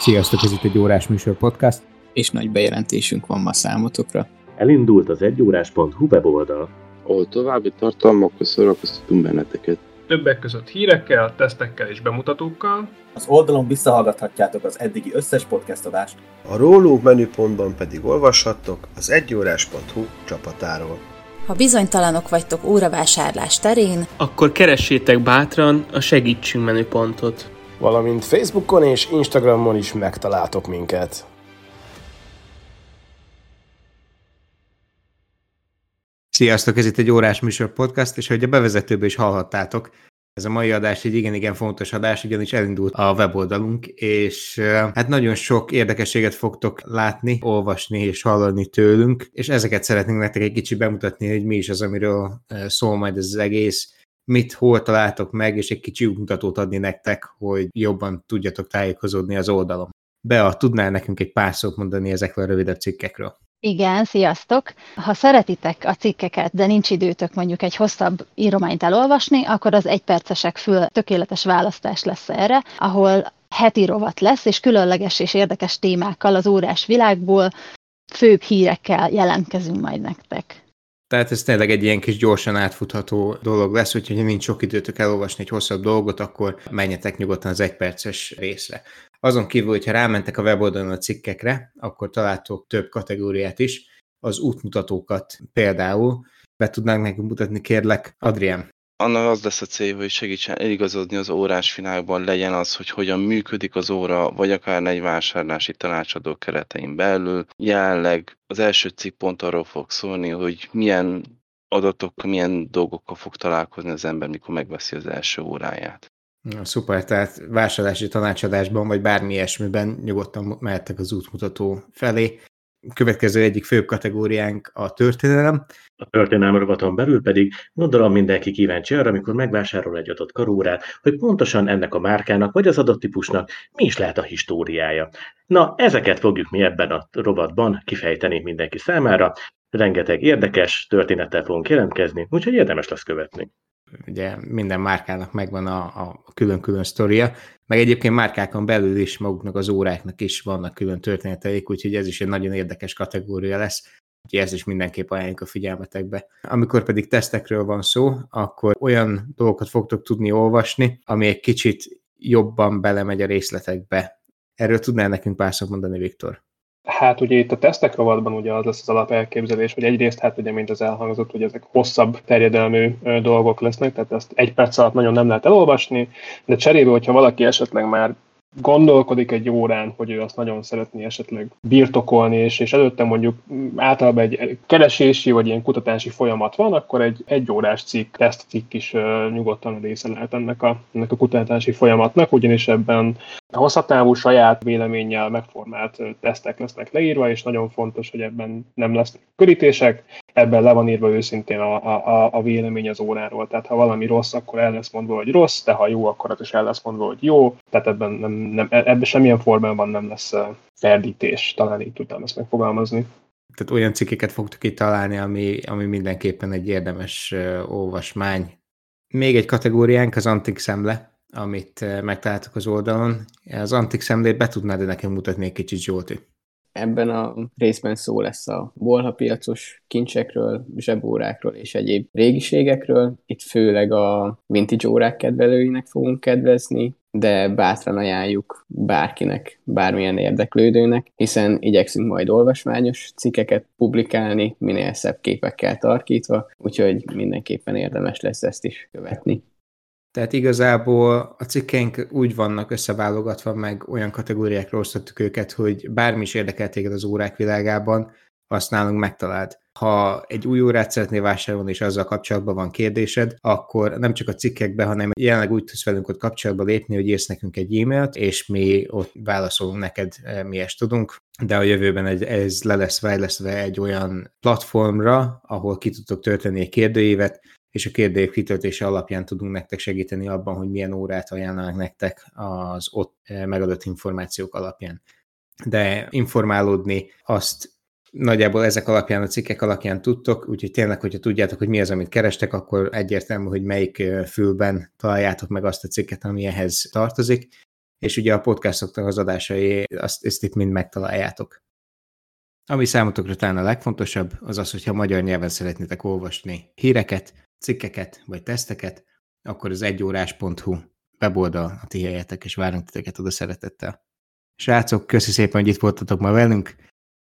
Sziasztok, ez itt egy órás műsor podcast. És nagy bejelentésünk van ma számotokra. Elindult az egyórás.hu weboldal, ahol további tartalmakkal szórakoztatunk benneteket. Többek között hírekkel, tesztekkel és bemutatókkal. Az oldalon visszahallgathatjátok az eddigi összes podcast adást. A rólunk menüpontban pedig olvashattok az egyórás.hu csapatáról. Ha bizonytalanok vagytok óravásárlás terén, akkor keressétek bátran a Segítsünk menüpontot valamint Facebookon és Instagramon is megtaláltok minket. Sziasztok, ez itt egy órás műsor podcast, és ahogy a bevezetőből is hallhattátok, ez a mai adás egy igen-igen fontos adás, ugyanis elindult a weboldalunk, és hát nagyon sok érdekességet fogtok látni, olvasni és hallani tőlünk, és ezeket szeretnénk nektek egy kicsit bemutatni, hogy mi is az, amiről szól majd ez az egész, mit hol találtok meg, és egy kicsi útmutatót adni nektek, hogy jobban tudjatok tájékozódni az oldalon. Bea, tudnál nekünk egy pár szót mondani ezekről a rövidebb cikkekről? Igen, sziasztok! Ha szeretitek a cikkeket, de nincs időtök mondjuk egy hosszabb írományt elolvasni, akkor az egypercesek fül tökéletes választás lesz erre, ahol heti rovat lesz, és különleges és érdekes témákkal az órás világból, főbb hírekkel jelentkezünk majd nektek. Tehát ez tényleg egy ilyen kis gyorsan átfutható dolog lesz, úgyhogy ha nincs sok időtök elolvasni egy hosszabb dolgot, akkor menjetek nyugodtan az egyperces részre. Azon kívül, hogyha rámentek a weboldalon a cikkekre, akkor találtok több kategóriát is, az útmutatókat például. Be tudnánk nekünk mutatni, kérlek, Adrián annak az lesz a cél, hogy segítsen eligazodni az órás világban, legyen az, hogy hogyan működik az óra, vagy akár egy vásárlási tanácsadó keretein belül. Jelenleg az első cikk pont arról fog szólni, hogy milyen adatok, milyen dolgokkal fog találkozni az ember, mikor megveszi az első óráját. Na, szuper, tehát vásárlási tanácsadásban, vagy bármi ilyesmiben nyugodtan mehettek az útmutató felé következő egyik fő kategóriánk a történelem. A történelem rovaton belül pedig gondolom mindenki kíváncsi arra, amikor megvásárol egy adott karórát, hogy pontosan ennek a márkának vagy az adott típusnak mi is lehet a históriája. Na, ezeket fogjuk mi ebben a rovatban kifejteni mindenki számára. Rengeteg érdekes történettel fogunk jelentkezni, úgyhogy érdemes lesz követni ugye minden márkának megvan a, a külön-külön sztoria, meg egyébként márkákon belül is maguknak az óráknak is vannak külön történeteik, úgyhogy ez is egy nagyon érdekes kategória lesz, úgyhogy ez is mindenképp ajánljuk a figyelmetekbe. Amikor pedig tesztekről van szó, akkor olyan dolgokat fogtok tudni olvasni, ami egy kicsit jobban belemegy a részletekbe. Erről tudnál nekünk pár mondani, Viktor? Hát ugye itt a tesztek rovatban ugye az lesz az alapelképzelés, hogy egyrészt hát ugye, mint az elhangzott, hogy ezek hosszabb terjedelmű dolgok lesznek, tehát ezt egy perc alatt nagyon nem lehet elolvasni, de cserébe, hogyha valaki esetleg már gondolkodik egy órán, hogy ő azt nagyon szeretné esetleg birtokolni, és, és előtte mondjuk általában egy keresési vagy ilyen kutatási folyamat van, akkor egy egy órás cikk, tesztcikk is uh, nyugodtan része lehet ennek a, ennek a kutatási folyamatnak, ugyanis ebben hosszatávú saját véleménnyel megformált tesztek lesznek leírva, és nagyon fontos, hogy ebben nem lesznek körítések, ebben le van írva őszintén a, a, a vélemény az óráról. Tehát ha valami rossz, akkor el lesz mondva, hogy rossz, de ha jó, akkor az is el lesz mondva, hogy jó. Tehát ebben, nem, nem, ebben semmilyen formában nem lesz ferdítés, talán így tudtam ezt megfogalmazni. Tehát olyan cikkeket fogtok itt találni, ami, ami mindenképpen egy érdemes olvasmány. Még egy kategóriánk az antik szemle, amit megtaláltok az oldalon. Az antik szemlét be tudnád nekem mutatni egy kicsit, Zsolti? Ebben a részben szó lesz a bolhapiacos kincsekről, zsebórákról és egyéb régiségekről. Itt főleg a vintage órák kedvelőinek fogunk kedvezni, de bátran ajánljuk bárkinek, bármilyen érdeklődőnek, hiszen igyekszünk majd olvasmányos cikkeket publikálni, minél szebb képekkel tarkítva, úgyhogy mindenképpen érdemes lesz ezt is követni. Tehát igazából a cikkeink úgy vannak összeválogatva, meg olyan kategóriákra osztottuk őket, hogy bármi is érdekel téged az órák világában, azt nálunk megtaláld. Ha egy új órát szeretnél vásárolni, és azzal kapcsolatban van kérdésed, akkor nem csak a cikkekbe, hanem jelenleg úgy tudsz velünk ott kapcsolatba lépni, hogy írsz nekünk egy e-mailt, és mi ott válaszolunk neked, eh, mi ezt tudunk, de a jövőben ez le lesz fejlesztve egy olyan platformra, ahol ki tudtok tölteni egy kérdőívet, és a kérdőjük kitöltése alapján tudunk nektek segíteni abban, hogy milyen órát ajánlanak nektek az ott eh, megadott információk alapján. De informálódni azt nagyjából ezek alapján, a cikkek alapján tudtok, úgyhogy tényleg, hogyha tudjátok, hogy mi az, amit kerestek, akkor egyértelmű, hogy melyik eh, fülben találjátok meg azt a cikket, ami ehhez tartozik, és ugye a podcastoknak az adásai, azt, ezt itt mind megtaláljátok. Ami számotokra talán a legfontosabb, az az, hogyha magyar nyelven szeretnétek olvasni híreket, cikkeket vagy teszteket, akkor az egyórás.hu weboldal a ti helyetek, és várunk titeket oda szeretettel. Srácok, köszi szépen, hogy itt voltatok ma velünk.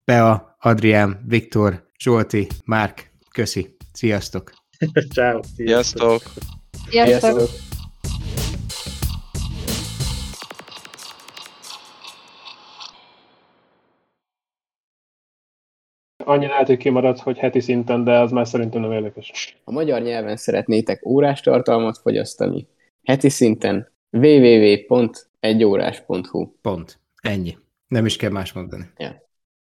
Bea, Adrián, Viktor, Zsolti, Márk, köszi. Sziasztok! Ciao. Sziasztok! Sziasztok! Sziasztok. Annyi lehet, hogy kimaradt, hogy heti szinten, de az már szerintem nem érdekes. Ha magyar nyelven szeretnétek órás tartalmat fogyasztani, heti szinten www.egyórás.hu Pont. Ennyi. Nem is kell más mondani. Ja.